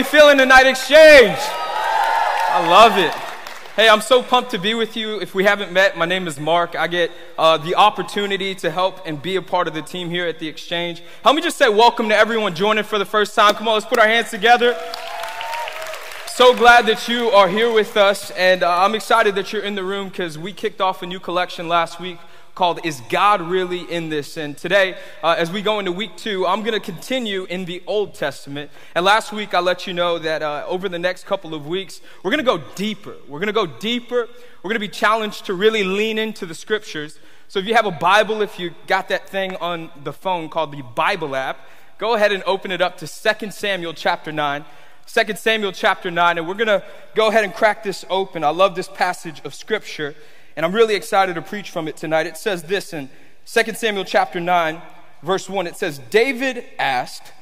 we feeling tonight, Exchange? I love it. Hey, I'm so pumped to be with you. If we haven't met, my name is Mark. I get uh, the opportunity to help and be a part of the team here at the Exchange. Help me just say welcome to everyone joining for the first time. Come on, let's put our hands together. So glad that you are here with us, and uh, I'm excited that you're in the room because we kicked off a new collection last week called Is God Really in This? And today, uh, as we go into week two, I'm going to continue in the Old Testament. And last week, I let you know that uh, over the next couple of weeks, we're going to go deeper. We're going to go deeper. We're going to be challenged to really lean into the scriptures. So if you have a Bible, if you got that thing on the phone called the Bible app, go ahead and open it up to 2 Samuel chapter 9. 2 Samuel chapter 9, and we're going to go ahead and crack this open. I love this passage of scripture and I'm really excited to preach from it tonight. It says this in 2 Samuel chapter 9, verse 1. It says, David asked,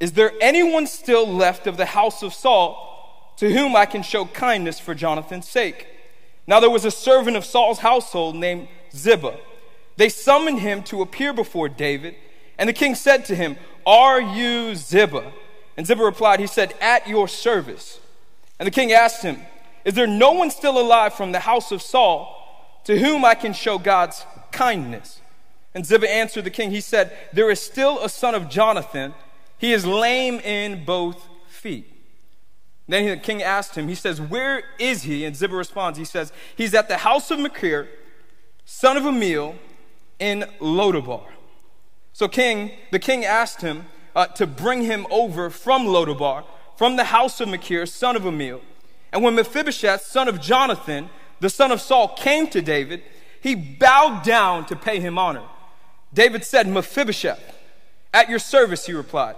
Is there anyone still left of the house of Saul to whom I can show kindness for Jonathan's sake? Now there was a servant of Saul's household named Ziba. They summoned him to appear before David, and the king said to him, Are you Ziba? And Ziba replied, He said, At your service. And the king asked him, Is there no one still alive from the house of Saul? To whom I can show God's kindness. And Ziba answered the king, he said, There is still a son of Jonathan. He is lame in both feet. Then the king asked him, he says, Where is he? And Ziba responds, he says, He's at the house of Machir, son of Ammiel, in Lo Debar. So king, the king asked him uh, to bring him over from Lo Debar, from the house of Machir, son of Ammiel. And when Mephibosheth, son of Jonathan, the son of Saul, came to David, he bowed down to pay him honor. David said, Mephibosheth, at your service, he replied.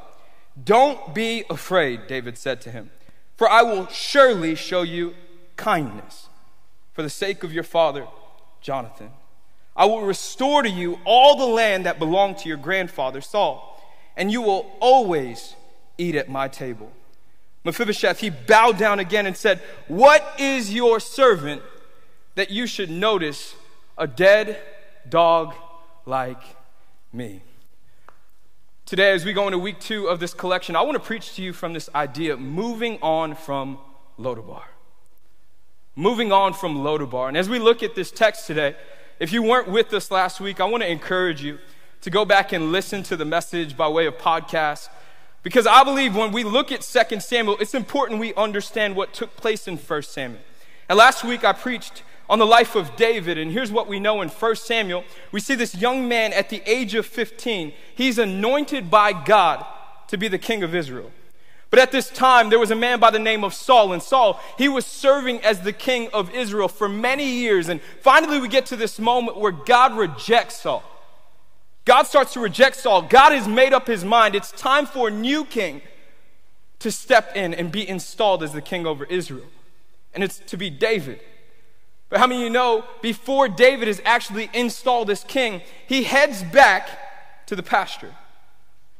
Don't be afraid, David said to him, for I will surely show you kindness for the sake of your father, Jonathan. I will restore to you all the land that belonged to your grandfather, Saul, and you will always eat at my table. Mephibosheth, he bowed down again and said, What is your servant that you should notice a dead dog like me. Today, as we go into week two of this collection, I want to preach to you from this idea moving on from Lo Debar. Moving on from Lo Debar. And as we look at this text today, if you weren't with us last week, I want to encourage you to go back and listen to the message by way of podcast. Because I believe when we look at 2 Samuel, it's important we understand what took place in 1 Samuel. And last week I preached on the life of David. And here's what we know in 1 Samuel we see this young man at the age of 15. He's anointed by God to be the king of Israel. But at this time, there was a man by the name of Saul. And Saul, he was serving as the king of Israel for many years. And finally, we get to this moment where God rejects Saul. God starts to reject Saul. God has made up his mind. It's time for a new king to step in and be installed as the king over Israel. And it's to be David. But how many of you know before David is actually installed as king, he heads back to the pasture.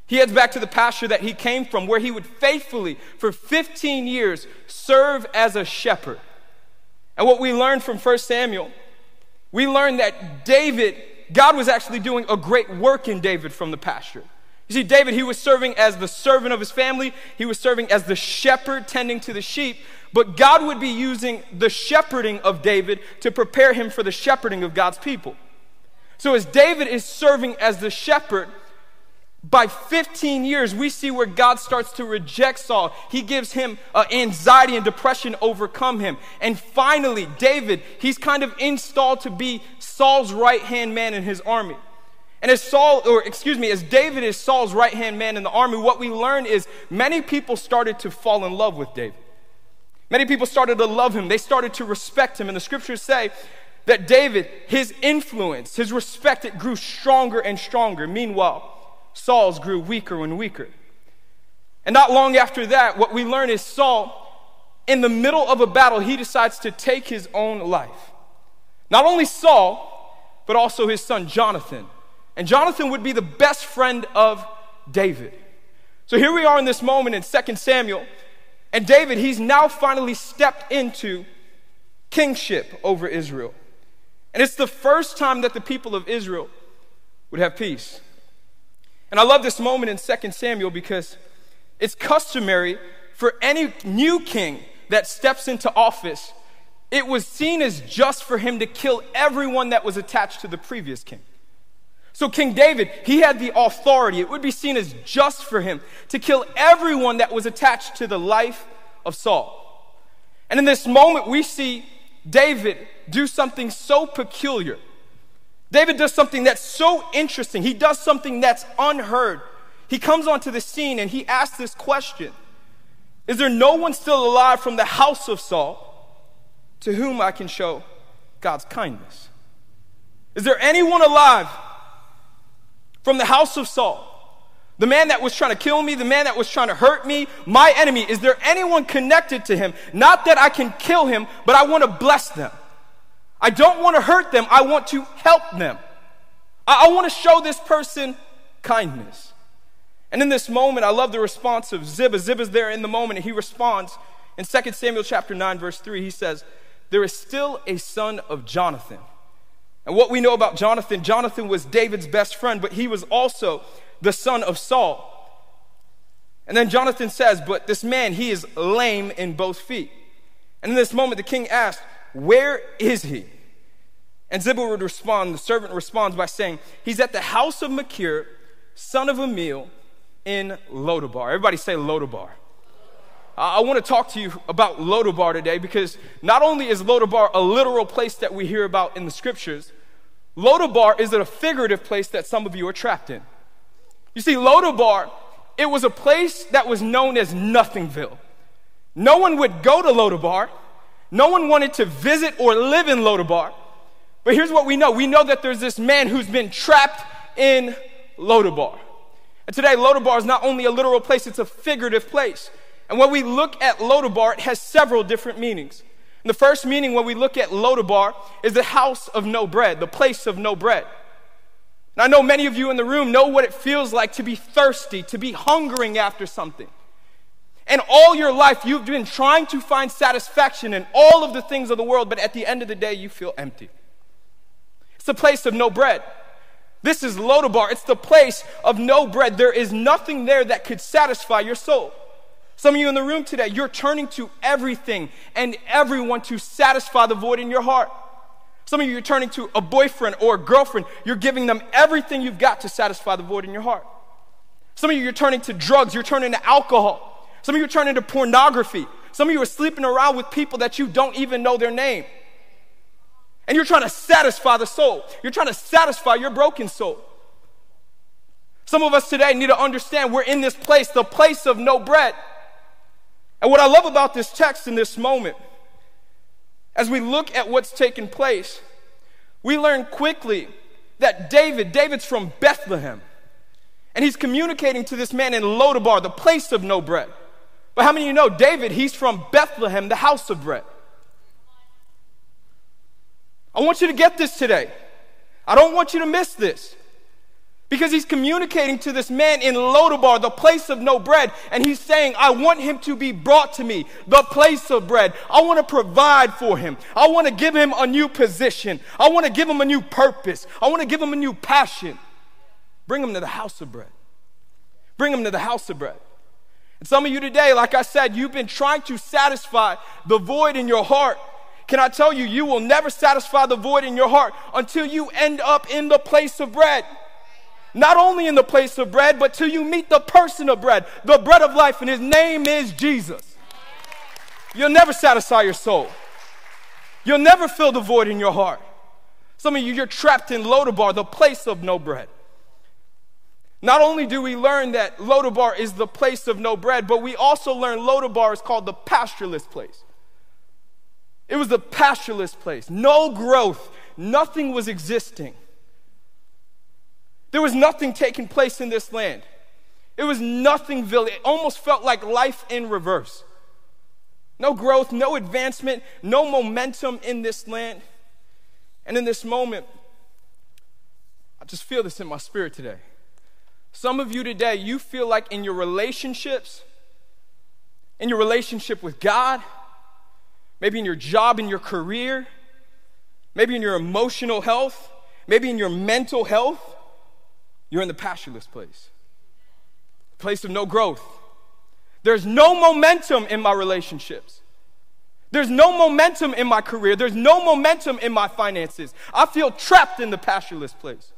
He heads back to the pasture that he came from, where he would faithfully, for 15 years, serve as a shepherd. And what we learned from 1 Samuel, we learned that David, God was actually doing a great work in David from the pasture. You see, David, he was serving as the servant of his family, he was serving as the shepherd tending to the sheep, but God would be using the shepherding of David to prepare him for the shepherding of God's people. So, as David is serving as the shepherd, by 15 years, we see where God starts to reject Saul. He gives him uh, anxiety and depression overcome him. And finally, David, he's kind of installed to be Saul's right hand man in his army. And as Saul, or excuse me, as David is Saul's right hand man in the army, what we learn is many people started to fall in love with David. Many people started to love him, they started to respect him. And the scriptures say that David, his influence, his respect, it grew stronger and stronger. Meanwhile, Saul's grew weaker and weaker. And not long after that, what we learn is Saul, in the middle of a battle, he decides to take his own life. Not only Saul, but also his son Jonathan. And Jonathan would be the best friend of David. So here we are in this moment in 2 Samuel, and David, he's now finally stepped into kingship over Israel. And it's the first time that the people of Israel would have peace. And I love this moment in 2 Samuel because it's customary for any new king that steps into office, it was seen as just for him to kill everyone that was attached to the previous king. So, King David, he had the authority. It would be seen as just for him to kill everyone that was attached to the life of Saul. And in this moment, we see David do something so peculiar. David does something that's so interesting. He does something that's unheard. He comes onto the scene and he asks this question Is there no one still alive from the house of Saul to whom I can show God's kindness? Is there anyone alive from the house of Saul? The man that was trying to kill me, the man that was trying to hurt me, my enemy. Is there anyone connected to him? Not that I can kill him, but I want to bless them. I don't want to hurt them, I want to help them. I, I want to show this person kindness. And in this moment, I love the response of Ziba. Ziba's there in the moment, and he responds in 2 Samuel chapter 9, verse 3. He says, There is still a son of Jonathan. And what we know about Jonathan, Jonathan was David's best friend, but he was also the son of Saul. And then Jonathan says, But this man, he is lame in both feet. And in this moment, the king asked, Where is he? And Ziba would respond, the servant responds by saying, He's at the house of Machir, son of Ammiel, in Lo Debar. Everybody say Lo Debar. I want to talk to you about Lo Debar today because not only is Lo Debar a literal place that we hear about in the scriptures, Lo Debar is a figurative place that some of you are trapped in. You see, Lo Debar, it was a place that was known as Nothingville. No one would go to Lo Debar. No one wanted to visit or live in Lo Debar. But here's what we know we know that there's this man who's been trapped in Lo Debar. And today, Lo Debar is not only a literal place, it's a figurative place. And when we look at Lo Debar, it has several different meanings. And the first meaning when we look at Lo Debar is the house of no bread, the place of no bread. And I know many of you in the room know what it feels like to be thirsty, to be hungering after something. And all your life, you've been trying to find satisfaction in all of the things of the world, but at the end of the day, you feel empty. It's a place of no bread. This is Lo Debar. It's the place of no bread. There is nothing there that could satisfy your soul. Some of you in the room today, you're turning to everything and everyone to satisfy the void in your heart. Some of you are turning to a boyfriend or a girlfriend. You're giving them everything you've got to satisfy the void in your heart. Some of you are turning to drugs. You're turning to alcohol. Some of you are turning to pornography. Some of you are sleeping around with people that you don't even know their name. And you're trying to satisfy the soul. You're trying to satisfy your broken soul. Some of us today need to understand we're in this place, the place of no bread. And what I love about this text in this moment as we look at what's taken place, we learn quickly that David, David's from Bethlehem, and he's communicating to this man in Lo Debar, the place of no bread. But how many of you know David, he's from Bethlehem, the house of bread? I want you to get this today. I don't want you to miss this. Because he's communicating to this man in Lo Debar, the place of no bread, and he's saying, I want him to be brought to me, the place of bread. I want to provide for him. I want to give him a new position. I want to give him a new purpose. I want to give him a new passion. Bring him to the house of bread. Bring him to the house of bread. And some of you today, like I said, you've been trying to satisfy the void in your heart. Can I tell you, you will never satisfy the void in your heart until you end up in the place of bread not only in the place of bread, but till you meet the person of bread, the bread of life, and his name is Jesus. You'll never satisfy your soul. You'll never fill the void in your heart. Some of you, you're trapped in Lo Debar, the place of no bread. Not only do we learn that Lo Debar is the place of no bread, but we also learn Lo Debar is called the pastureless place. It was the pastureless place. No growth, nothing was existing. There was nothing taking place in this land. It was nothingville. It almost felt like life in reverse. No growth, no advancement, no momentum in this land. And in this moment, I just feel this in my spirit today. Some of you today, you feel like in your relationships, in your relationship with God, maybe in your job, in your career, maybe in your emotional health, maybe in your mental health, you're in the pastureless place, place of no growth. There's no momentum in my relationships. There's no momentum in my career. There's no momentum in my finances. I feel trapped in the pastureless place.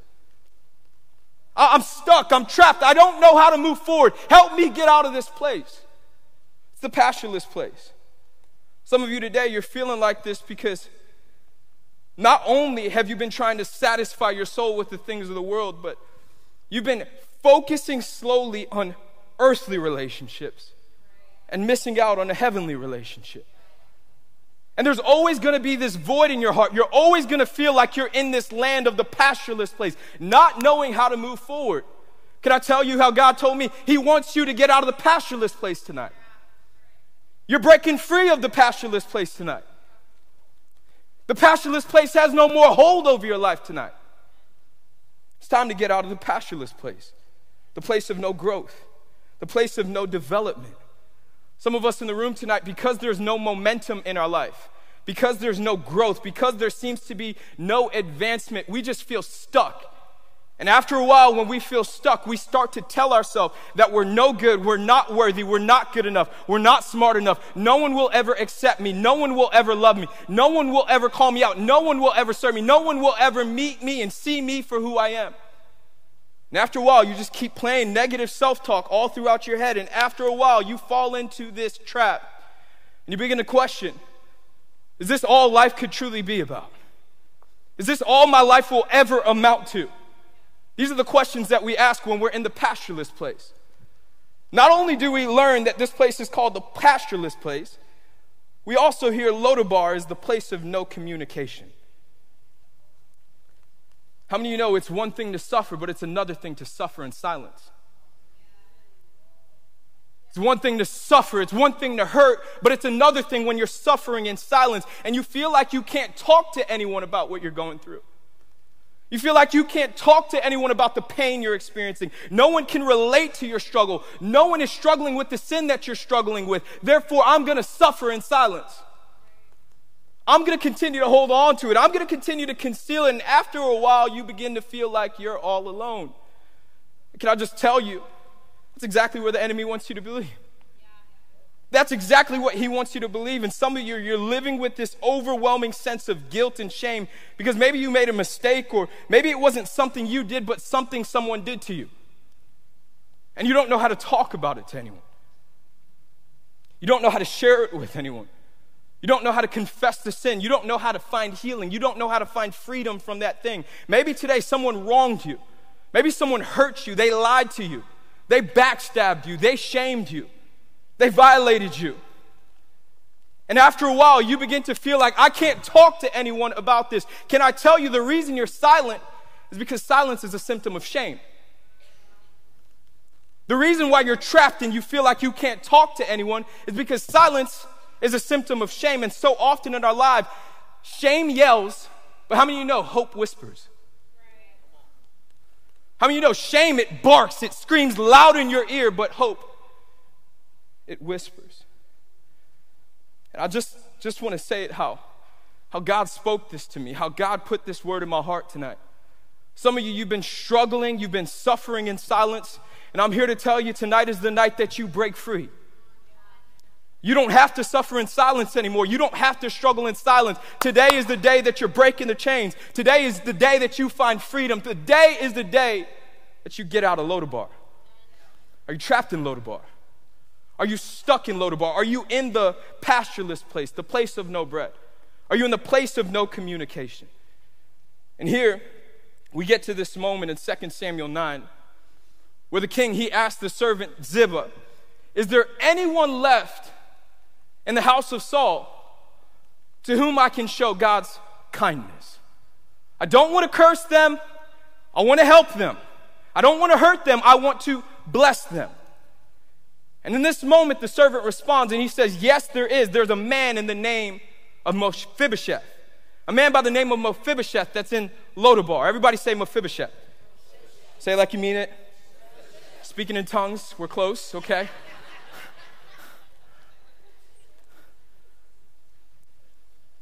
I'm stuck. I'm trapped. I don't know how to move forward. Help me get out of this place. It's the pastureless place. Some of you today, you're feeling like this because not only have you been trying to satisfy your soul with the things of the world, but you've been focusing slowly on earthly relationships and missing out on a heavenly relationship. And there's always going to be this void in your heart. You're always going to feel like you're in this land of the pastureless place, not knowing how to move forward. Can I tell you how God told me He wants you to get out of the pastureless place tonight? You're breaking free of the pastureless place tonight. The pastureless place has no more hold over your life tonight. Time to get out of the pastureless place, the place of no growth, the place of no development. Some of us in the room tonight, because there's no momentum in our life, because there's no growth, because there seems to be no advancement, we just feel stuck and after a while, when we feel stuck, we start to tell ourselves that we're no good, we're not worthy, we're not good enough, we're not smart enough. No one will ever accept me, no one will ever love me, no one will ever call me out, no one will ever serve me, no one will ever meet me and see me for who I am. And after a while, you just keep playing negative self talk all throughout your head. And after a while, you fall into this trap. And you begin to question is this all life could truly be about? Is this all my life will ever amount to? These are the questions that we ask when we're in the pastureless place. Not only do we learn that this place is called the pastureless place, we also hear Lo Debar is the place of no communication. How many of you know it's one thing to suffer, but it's another thing to suffer in silence? It's one thing to suffer, it's one thing to hurt, but it's another thing when you're suffering in silence and you feel like you can't talk to anyone about what you're going through. You feel like you can't talk to anyone about the pain you're experiencing. No one can relate to your struggle. No one is struggling with the sin that you're struggling with. Therefore, I'm going to suffer in silence. I'm going to continue to hold on to it. I'm going to continue to conceal it. And after a while, you begin to feel like you're all alone. Can I just tell you? That's exactly where the enemy wants you to believe. That's exactly what he wants you to believe. And some of you, you're living with this overwhelming sense of guilt and shame because maybe you made a mistake or maybe it wasn't something you did, but something someone did to you. And you don't know how to talk about it to anyone. You don't know how to share it with anyone. You don't know how to confess the sin. You don't know how to find healing. You don't know how to find freedom from that thing. Maybe today someone wronged you. Maybe someone hurt you. They lied to you. They backstabbed you. They shamed you. They violated you. And after a while, you begin to feel like, I can't talk to anyone about this. Can I tell you the reason you're silent is because silence is a symptom of shame. The reason why you're trapped and you feel like you can't talk to anyone is because silence is a symptom of shame. And so often in our lives, shame yells, but how many of you know hope whispers? How many of you know shame, it barks, it screams loud in your ear, but hope it whispers. And I just, just want to say it how, how God spoke this to me, how God put this word in my heart tonight. Some of you, you've been struggling, you've been suffering in silence, and I'm here to tell you tonight is the night that you break free. You don't have to suffer in silence anymore. You don't have to struggle in silence. Today is the day that you're breaking the chains. Today is the day that you find freedom. Today is the day that you get out of Lo Debar. Are you trapped in Lo Debar? Are you stuck in Lo Debar? Are you in the pastureless place, the place of no bread? Are you in the place of no communication? And here we get to this moment in 2 Samuel 9 where the king he asked the servant Ziba, "Is there anyone left in the house of Saul to whom I can show God's kindness? I don't want to curse them. I want to help them. I don't want to hurt them. I want to bless them." And in this moment, the servant responds and he says, Yes, there is. There's a man in the name of Mephibosheth. A man by the name of Mephibosheth that's in Lo Debar. Everybody say Mephibosheth. Say it like you mean it. Speaking in tongues, we're close, okay?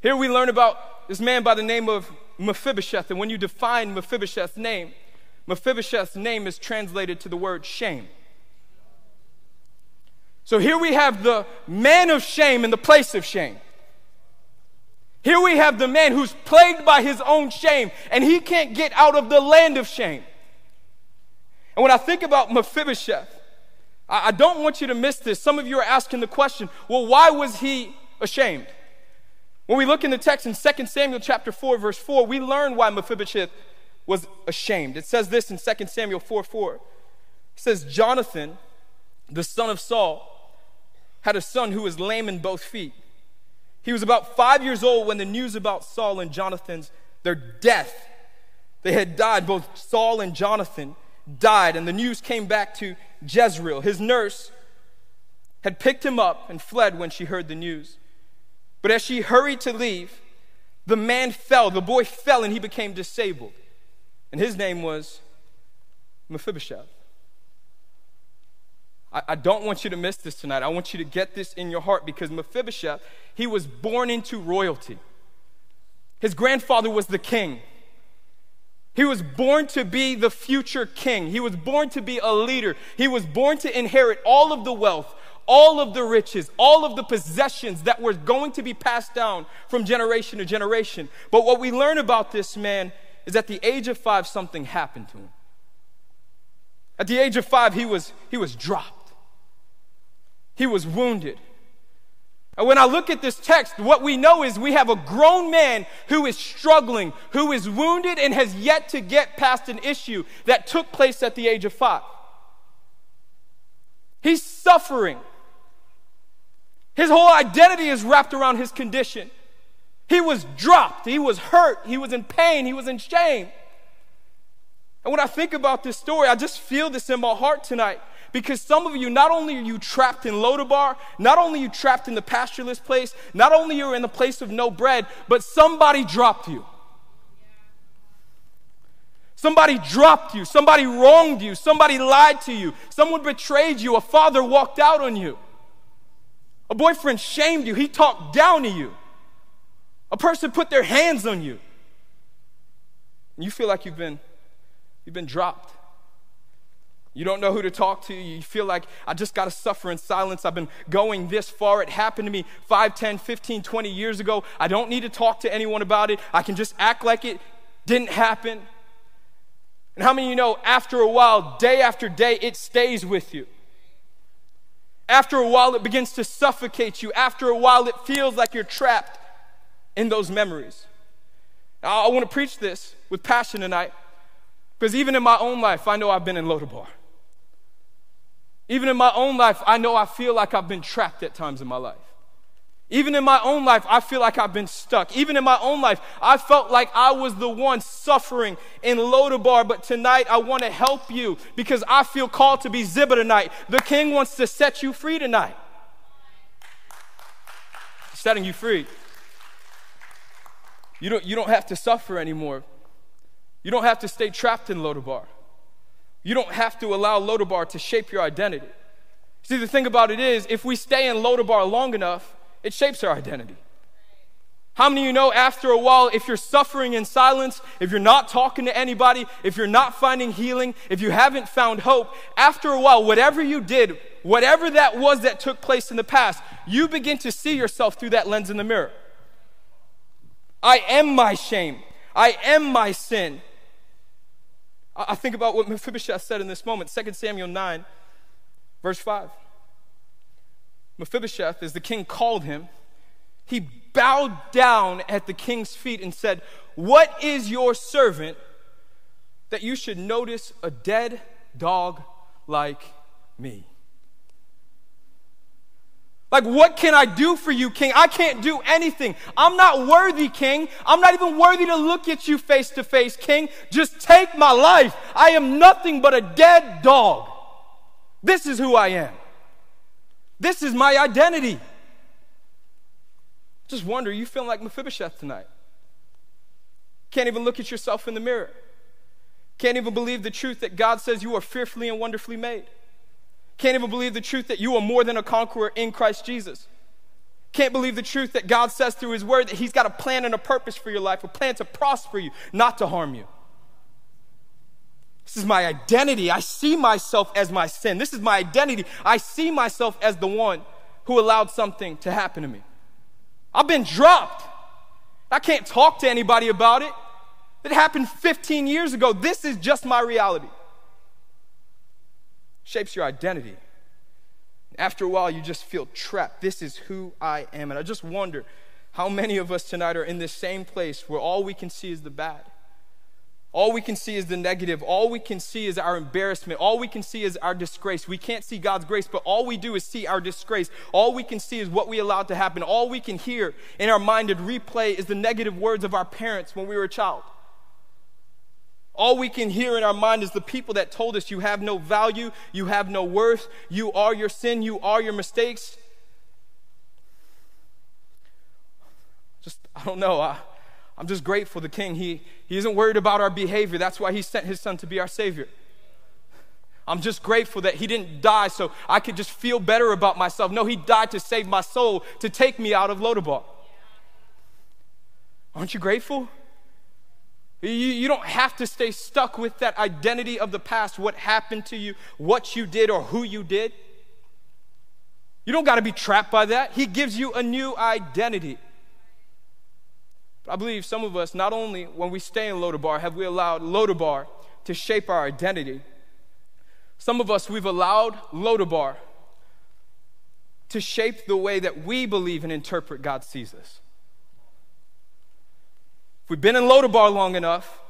Here we learn about this man by the name of Mephibosheth. And when you define Mephibosheth's name, Mephibosheth's name is translated to the word shame. So here we have the man of shame in the place of shame. Here we have the man who's plagued by his own shame and he can't get out of the land of shame. And when I think about Mephibosheth, I, don't want you to miss this. Some of you are asking the question well, why was he ashamed? When we look in the text in 2 Samuel chapter 4, verse 4, we learn why Mephibosheth was ashamed. It says this in 2 Samuel 4 4. It says, Jonathan, the son of Saul, had a son who was lame in both feet. He was about five years old when the news about Saul and Jonathan's their death, they had died, both Saul and Jonathan died, and the news came back to Jezreel. His nurse had picked him up and fled when she heard the news. But as she hurried to leave, the man fell. The boy fell and he became disabled. And his name was Mephibosheth. I, I, don't want you to miss this tonight. I want you to get this in your heart because Mephibosheth, he was born into royalty. His grandfather was the king. He was born to be the future king. He was born to be a leader. He was born to inherit all of the wealth, all of the riches, all of the possessions that were going to be passed down from generation to generation. But what we learn about this man is at the age of five, something happened to him. At the age of five, he was, he was dropped, he was wounded. And when I look at this text, what we know is we have a grown man who is struggling, who is wounded, and has yet to get past an issue that took place at the age of five. He's suffering. His whole identity is wrapped around his condition. He was dropped, he was hurt, he was in pain, he was in shame. And when I think about this story, I just feel this in my heart tonight. Because some of you, not only are you trapped in Lo Debar, not only are you trapped in the pastureless place, not only you're in the place of no bread, but somebody dropped you. Somebody dropped you. Somebody wronged you. Somebody lied to you. Someone betrayed you. A father walked out on you. A boyfriend shamed you. He talked down to you. A person put their hands on you. And you feel like you've been, you've been dropped. You don't know who to talk to. You feel like I just got to suffer in silence. I've been going this far. It happened to me 5, 10, 15, 20 years ago. I don't need to talk to anyone about it. I can just act like it didn't happen. And how many of you know after a while, day after day, it stays with you? After a while, it begins to suffocate you. After a while, it feels like you're trapped in those memories. Now, I want to preach this with passion tonight because even in my own life, I know I've been in Lo Debar. Even in my own life, I know I feel like I've been trapped at times in my life. Even in my own life, I feel like I've been stuck. Even in my own life, I felt like I was the one suffering in Lo Debar. But tonight, I want to help you because I feel called to be Ziba tonight. The king wants to set you free tonight. Setting you free. You don't, you don't have to suffer anymore. You don't have to stay trapped in Lo Debar. You don't have to allow Lo Debar to shape your identity. See, the thing about it is, if we stay in Lo Debar long enough, it shapes our identity. How many of you know after a while, if you're suffering in silence, if you're not talking to anybody, if you're not finding healing, if you haven't found hope, after a while, whatever you did, whatever that was that took place in the past, you begin to see yourself through that lens in the mirror. I am my shame. I am my sin. I think about what Mephibosheth said in this moment 2 Samuel 9, verse 5. Mephibosheth, as the king called him, he bowed down at the king's feet and said, What is your servant that you should notice a dead dog like me? Like, what can I do for you, King? I can't do anything. I'm not worthy, King. I'm not even worthy to look at you face to face, King. Just take my life. I am nothing but a dead dog. This is who I am. This is my identity. Just wonder, you feeling like Mephibosheth tonight? Can't even look at yourself in the mirror. Can't even believe the truth that God says you are fearfully and wonderfully made. Can't even believe the truth that you are more than a conqueror in Christ Jesus. Can't believe the truth that God says through His Word that He's got a plan and a purpose for your life, a plan to prosper you, not to harm you. This is my identity. I see myself as my sin. This is my identity. I see myself as the one who allowed something to happen to me. I've been dropped. I can't talk to anybody about it. It happened 15 years ago. This is just my reality. Shapes your identity. After a while, you just feel trapped. This is who I am. And I just wonder how many of us tonight are in this same place where all we can see is the bad. All we can see is the negative. All we can see is our embarrassment. All we can see is our disgrace. We can't see God's grace, but all we do is see our disgrace. All we can see is what we allowed to happen. All we can hear in our mind and replay is the negative words of our parents when we were a child. All we can hear in our mind is the people that told us you have no value, you have no worth, you are your sin, you are your mistakes. Just, I don't know. I, I'm just grateful the King, he, he isn't worried about our behavior. That's why he sent his son to be our Savior. I'm just grateful that he didn't die so I could just feel better about myself. No, he died to save my soul, to take me out of Lo Debar. Aren't you grateful? You, you don't have to stay stuck with that identity of the past, what happened to you, what you did, or who you did. You don't got to be trapped by that. He gives you a new identity. But I believe some of us, not only when we stay in Lo Debar, have we allowed Lo Debar to shape our identity, some of us, we've allowed Lo Debar to shape the way that we believe and interpret God sees us. If we've been in Lo Debar long enough,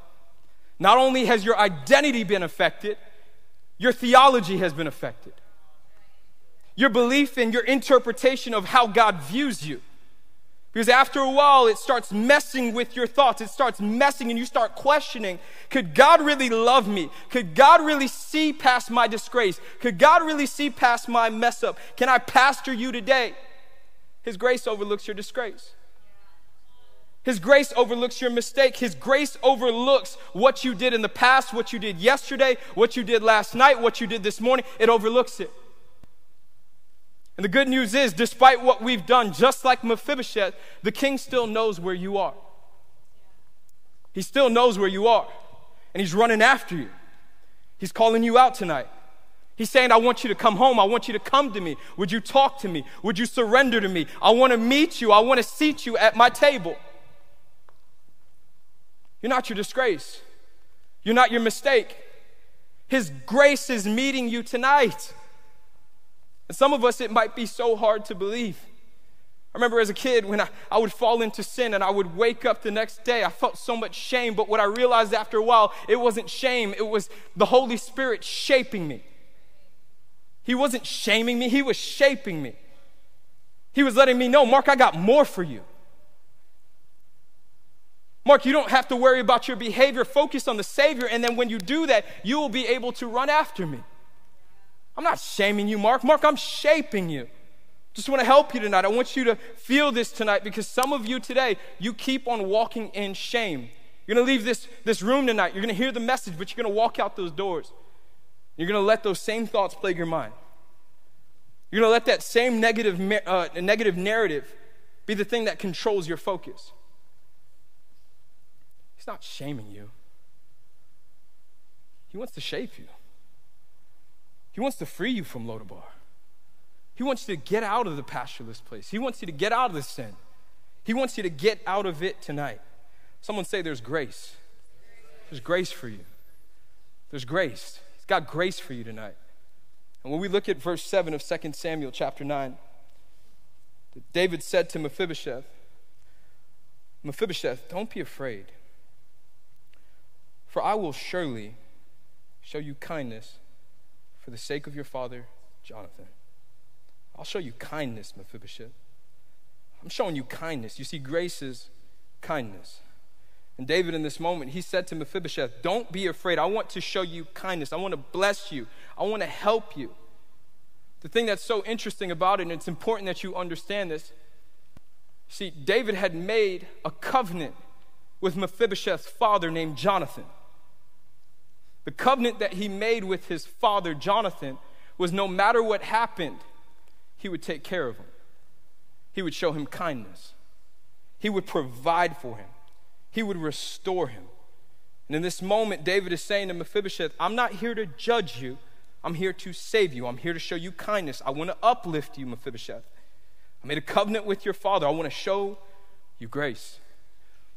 not only has your identity been affected, your theology has been affected. Your belief and your interpretation of how God views you. Because after a while, it starts messing with your thoughts. It starts messing, and you start questioning could God really love me? Could God really see past my disgrace? Could God really see past my mess up? Can I pastor you today? His grace overlooks your disgrace. His grace overlooks your mistake. His grace overlooks what you did in the past, what you did yesterday, what you did last night, what you did this morning. It overlooks it. And the good news is, despite what we've done, just like Mephibosheth, the king still knows where you are. He still knows where you are, and he's running after you. He's calling you out tonight. He's saying, I want you to come home. I want you to come to me. Would you talk to me? Would you surrender to me? I want to meet you. I want to seat you at my table. You're not your disgrace, you're not your mistake. His grace is meeting you tonight. And some of us, it might be so hard to believe. I remember as a kid when I, I would fall into sin and I would wake up the next day, I felt so much shame. But what I realized after a while, it wasn't shame, it was the Holy Spirit shaping me. He wasn't shaming me, He was shaping me. He was letting me know, Mark, I got more for you. Mark, you don't have to worry about your behavior. Focus on the Savior. And then when you do that, you will be able to run after me. I'm not shaming you, Mark. Mark, I'm shaping you. Just want to help you tonight. I want you to feel this tonight because some of you today, you keep on walking in shame. You're going to leave this, this room tonight. You're going to hear the message, but you're going to walk out those doors. You're going to let those same thoughts plague your mind. You're going to let that same negative, uh, negative narrative be the thing that controls your focus. He's not shaming you, He wants to shape you. He wants to free you from Lo Debar. He wants you to get out of the pastureless place. He wants you to get out of the sin. He wants you to get out of it tonight. Someone say there's grace. There's grace for you. There's grace. He's got grace for you tonight. And when we look at verse 7 of 2 Samuel chapter 9, David said to Mephibosheth, Mephibosheth, don't be afraid, for I will surely show you kindness for the sake of your father, Jonathan. I'll show you kindness, Mephibosheth. I'm showing you kindness. You see, grace is kindness. And David, in this moment, he said to Mephibosheth, Don't be afraid. I want to show you kindness. I want to bless you. I want to help you. The thing that's so interesting about it, and it's important that you understand this, see, David had made a covenant with Mephibosheth's father named Jonathan. The covenant that he made with his father, Jonathan, was no matter what happened, he would take care of him. He would show him kindness. He would provide for him. He would restore him. And in this moment, David is saying to Mephibosheth, I'm not here to judge you. I'm here to save you. I'm here to show you kindness. I want to uplift you, Mephibosheth. I made a covenant with your father. I want to show you grace.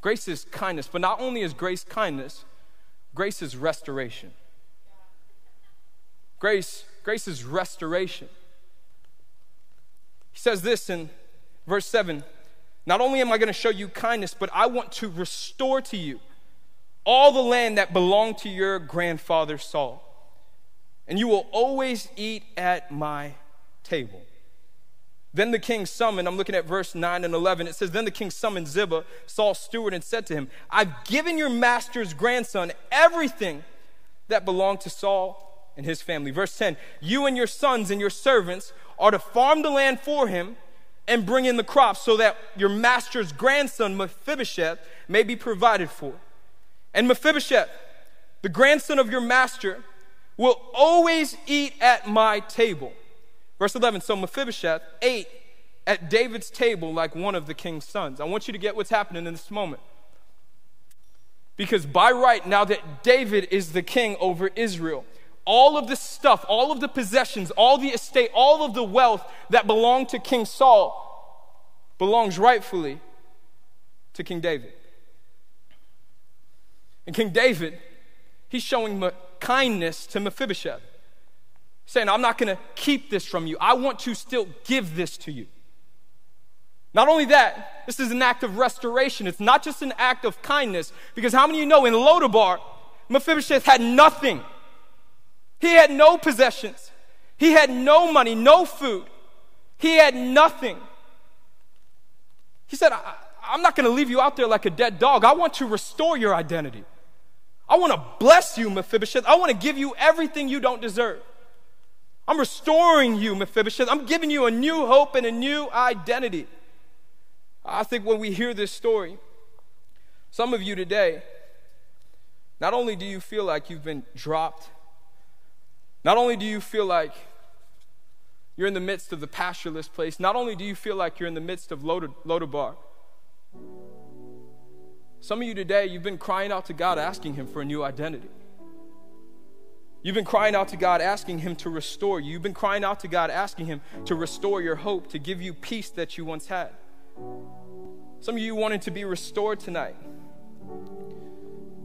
Grace is kindness, but not only is grace kindness, grace is restoration. Grace, grace is restoration. He says this in verse 7 Not only am I going to show you kindness, but I want to restore to you all the land that belonged to your grandfather Saul. And you will always eat at my table. Then the king summoned, I'm looking at verse 9 and 11. It says, Then the king summoned Ziba, Saul's steward, and said to him, I've given your master's grandson everything that belonged to Saul and his family. Verse 10 You and your sons and your servants are to farm the land for him and bring in the crops so that your master's grandson, Mephibosheth, may be provided for. And Mephibosheth, the grandson of your master, will always eat at my table. Verse 11 So Mephibosheth ate at David's table like one of the king's sons. I want you to get what's happening in this moment. Because by right, now that David is the king over Israel, all of the stuff, all of the possessions, all the estate, all of the wealth that belonged to King Saul belongs rightfully to King David. And King David, he's showing kindness to Mephibosheth, saying, I'm not going to keep this from you. I want to still give this to you. Not only that, this is an act of restoration. It's not just an act of kindness, because how many of you know in Lo Debar, Mephibosheth had nothing? He had no possessions. He had no money, no food. He had nothing. He said, I, am not going to leave you out there like a dead dog. I want to restore your identity. I want to bless you, Mephibosheth. I want to give you everything you don't deserve. I'm restoring you, Mephibosheth. I'm giving you a new hope and a new identity. I think when we hear this story, some of you today, not only do you feel like you've been dropped, not only do you feel like you're in the midst of the pastureless place, not only do you feel like you're in the midst of Lo Debar, some of you today, you've been crying out to God, asking Him for a new identity. You've been crying out to God, asking Him to restore you. You've been crying out to God, asking Him to restore your hope, to give you peace that you once had. Some of you wanted to be restored tonight.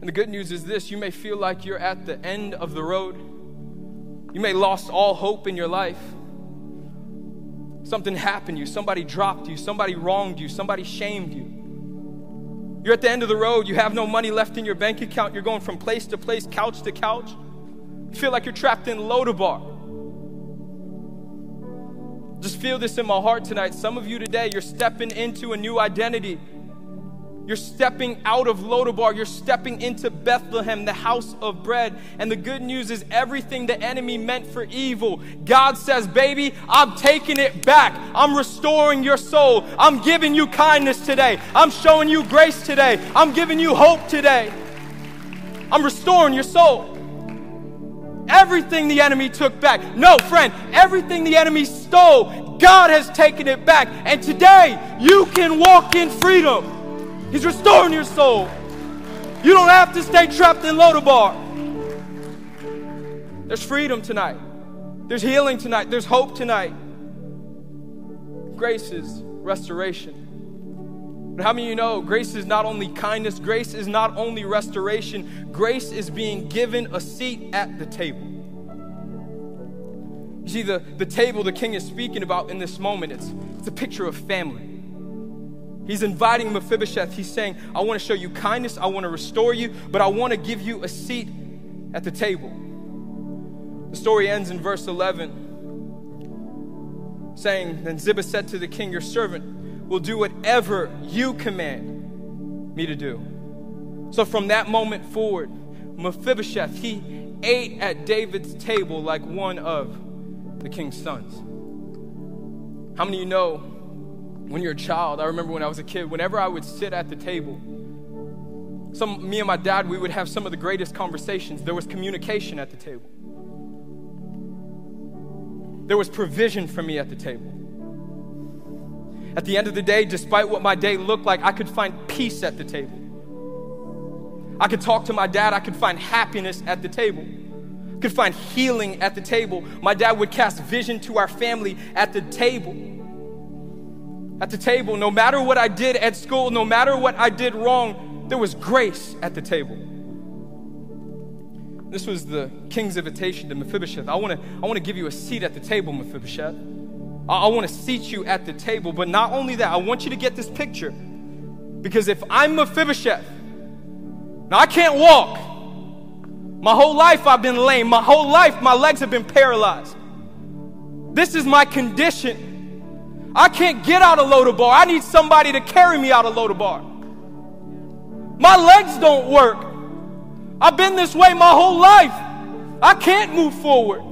And the good news is this you may feel like you're at the end of the road. You may lost all hope in your life. Something happened to you, somebody dropped you, somebody wronged you, somebody shamed you. You're at the end of the road. You have no money left in your bank account. You're going from place to place, couch to couch. Feel like you're trapped in Lo Debar. Just feel this in my heart tonight. Some of you today, you're stepping into a new identity. You're stepping out of Lo Debar. You're stepping into Bethlehem, the house of bread. And the good news is everything the enemy meant for evil, God says, baby, I'm taking it back. I'm restoring your soul. I'm giving you kindness today. I'm showing you grace today. I'm giving you hope today. I'm restoring your soul. Everything the enemy took back. No, friend, everything the enemy stole, God has taken it back. And today, you can walk in freedom. He's restoring your soul. You don't have to stay trapped in Lo Debar. There's freedom tonight. There's healing tonight. There's hope tonight. Grace is restoration. But how many of you know grace is not only kindness, grace is not only restoration, grace is being given a seat at the table. You see, the, the table the king is speaking about in this moment, it's, it's a picture of family. He's inviting Mephibosheth. He's saying, I want to show you kindness. I want to restore you, but I want to give you a seat at the table. The story ends in verse 11, saying, Then Ziba said to the king, Your servant will do whatever you command me to do. So from that moment forward, Mephibosheth, he ate at David's table like one of the king's sons. How many of you know when you're a child, I remember when I was a kid, whenever I would sit at the table, some, me and my dad, we would have some of the greatest conversations. There was communication at the table. There was provision for me at the table. At the end of the day, despite what my day looked like, I could find peace at the table. I could talk to my dad. I could find happiness at the table. I could find healing at the table. My dad would cast vision to our family at the table. At the table, no matter what I did at school, no matter what I did wrong, there was grace at the table. This was the king's invitation to Mephibosheth. I want to I want to give you a seat at the table, Mephibosheth. I, I want to seat you at the table, but not only that, I want you to get this picture. Because if I'm Mephibosheth, now I can't walk. My whole life I've been lame. My whole life my legs have been paralyzed. This is my condition. I can't get out of Lo Debar. I need somebody to carry me out of Lo Debar. My legs don't work. I've been this way my whole life. I can't move forward.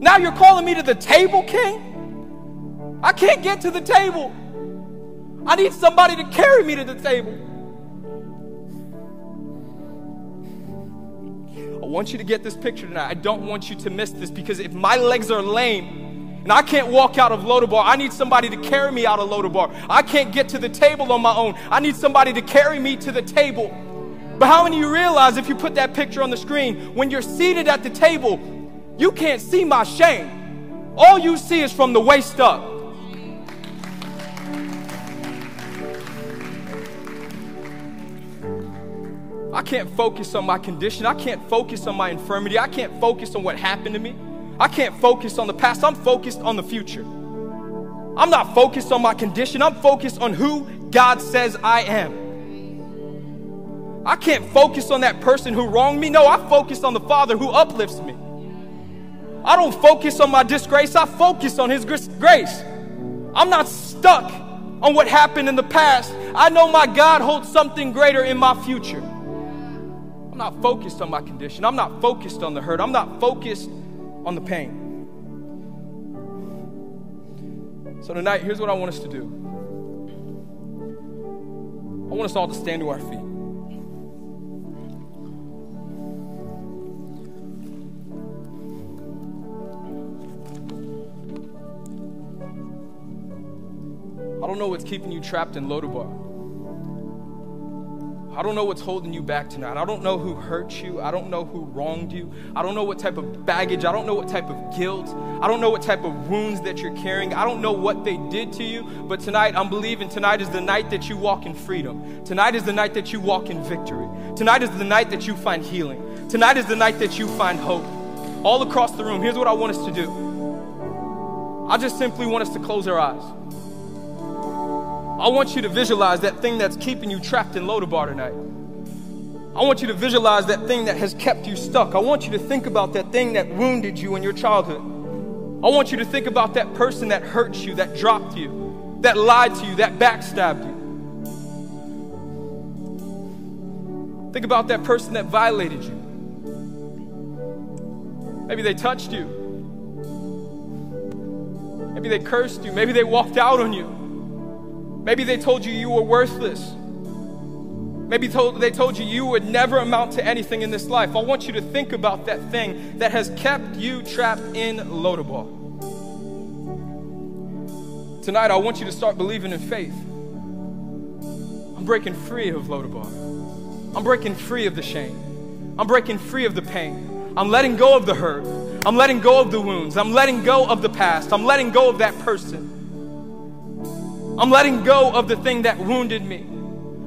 Now you're calling me to the table, King? I can't get to the table. I need somebody to carry me to the table. I want you to get this picture tonight. I don't want you to miss this because if my legs are lame and I can't walk out of Lo Debar, I need somebody to carry me out of Lo Debar. I can't get to the table on my own. I need somebody to carry me to the table. But how many of you realize if you put that picture on the screen, when you're seated at the table, you can't see my shame. All you see is from the waist up. I can't focus on my condition. I can't focus on my infirmity. I can't focus on what happened to me. I can't focus on the past. I'm focused on the future. I'm not focused on my condition. I'm focused on who God says I am. I can't focus on that person who wronged me. No, I focus on the Father who uplifts me. I don't focus on my disgrace. I focus on His grace. I'm not stuck on what happened in the past. I know my God holds something greater in my future. I'm not focused on my condition. I'm not focused on the hurt. I'm not focused on the pain. So, tonight, here's what I want us to do I want us all to stand to our feet. I don't know what's keeping you trapped in Lo Debar. I don't know what's holding you back tonight. I don't know who hurt you. I don't know who wronged you. I don't know what type of baggage. I don't know what type of guilt. I don't know what type of wounds that you're carrying. I don't know what they did to you. But tonight, I'm believing tonight is the night that you walk in freedom. Tonight is the night that you walk in victory. Tonight is the night that you find healing. Tonight is the night that you find hope. All across the room, here's what I want us to do. I just simply want us to close our eyes. I want you to visualize that thing that's keeping you trapped in Lo Debar tonight. I want you to visualize that thing that has kept you stuck. I want you to think about that thing that wounded you in your childhood. I want you to think about that person that hurt you, that dropped you, that lied to you, that backstabbed you. Think about that person that violated you. Maybe they touched you. Maybe they cursed you. Maybe they walked out on you. Maybe they told you you were worthless. Maybe told, they told you you would never amount to anything in this life. I want you to think about that thing that has kept you trapped in Lo Debar. Tonight, I want you to start believing in faith. I'm breaking free of Lo Debar. I'm breaking free of the shame. I'm breaking free of the pain. I'm letting go of the hurt. I'm letting go of the wounds. I'm letting go of the past. I'm letting go of that person. I'm letting go of the thing that wounded me.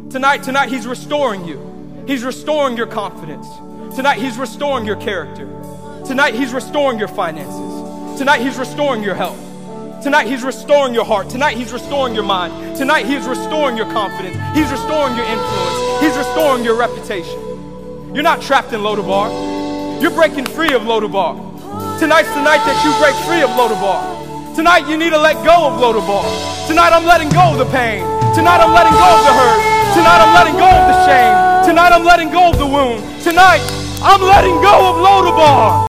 Tonight, tonight, He's restoring you. He's restoring your confidence. Tonight, He's restoring your character. Tonight, He's restoring your finances. Tonight, He's restoring your health. Tonight, He's restoring your heart. Tonight, He's restoring your mind. Tonight, He's restoring your confidence. He's restoring your influence. He's restoring your reputation. You're not trapped in Lo Debar. You're breaking free of Lo Debar. Tonight's the night that you break free of Lo Debar. Tonight you need to let go of Lo Debar. Tonight I'm letting go of the pain. Tonight I'm letting go of the hurt. Tonight I'm letting go of the shame. Tonight I'm letting go of the wound. Tonight I'm letting go of Lo Debar.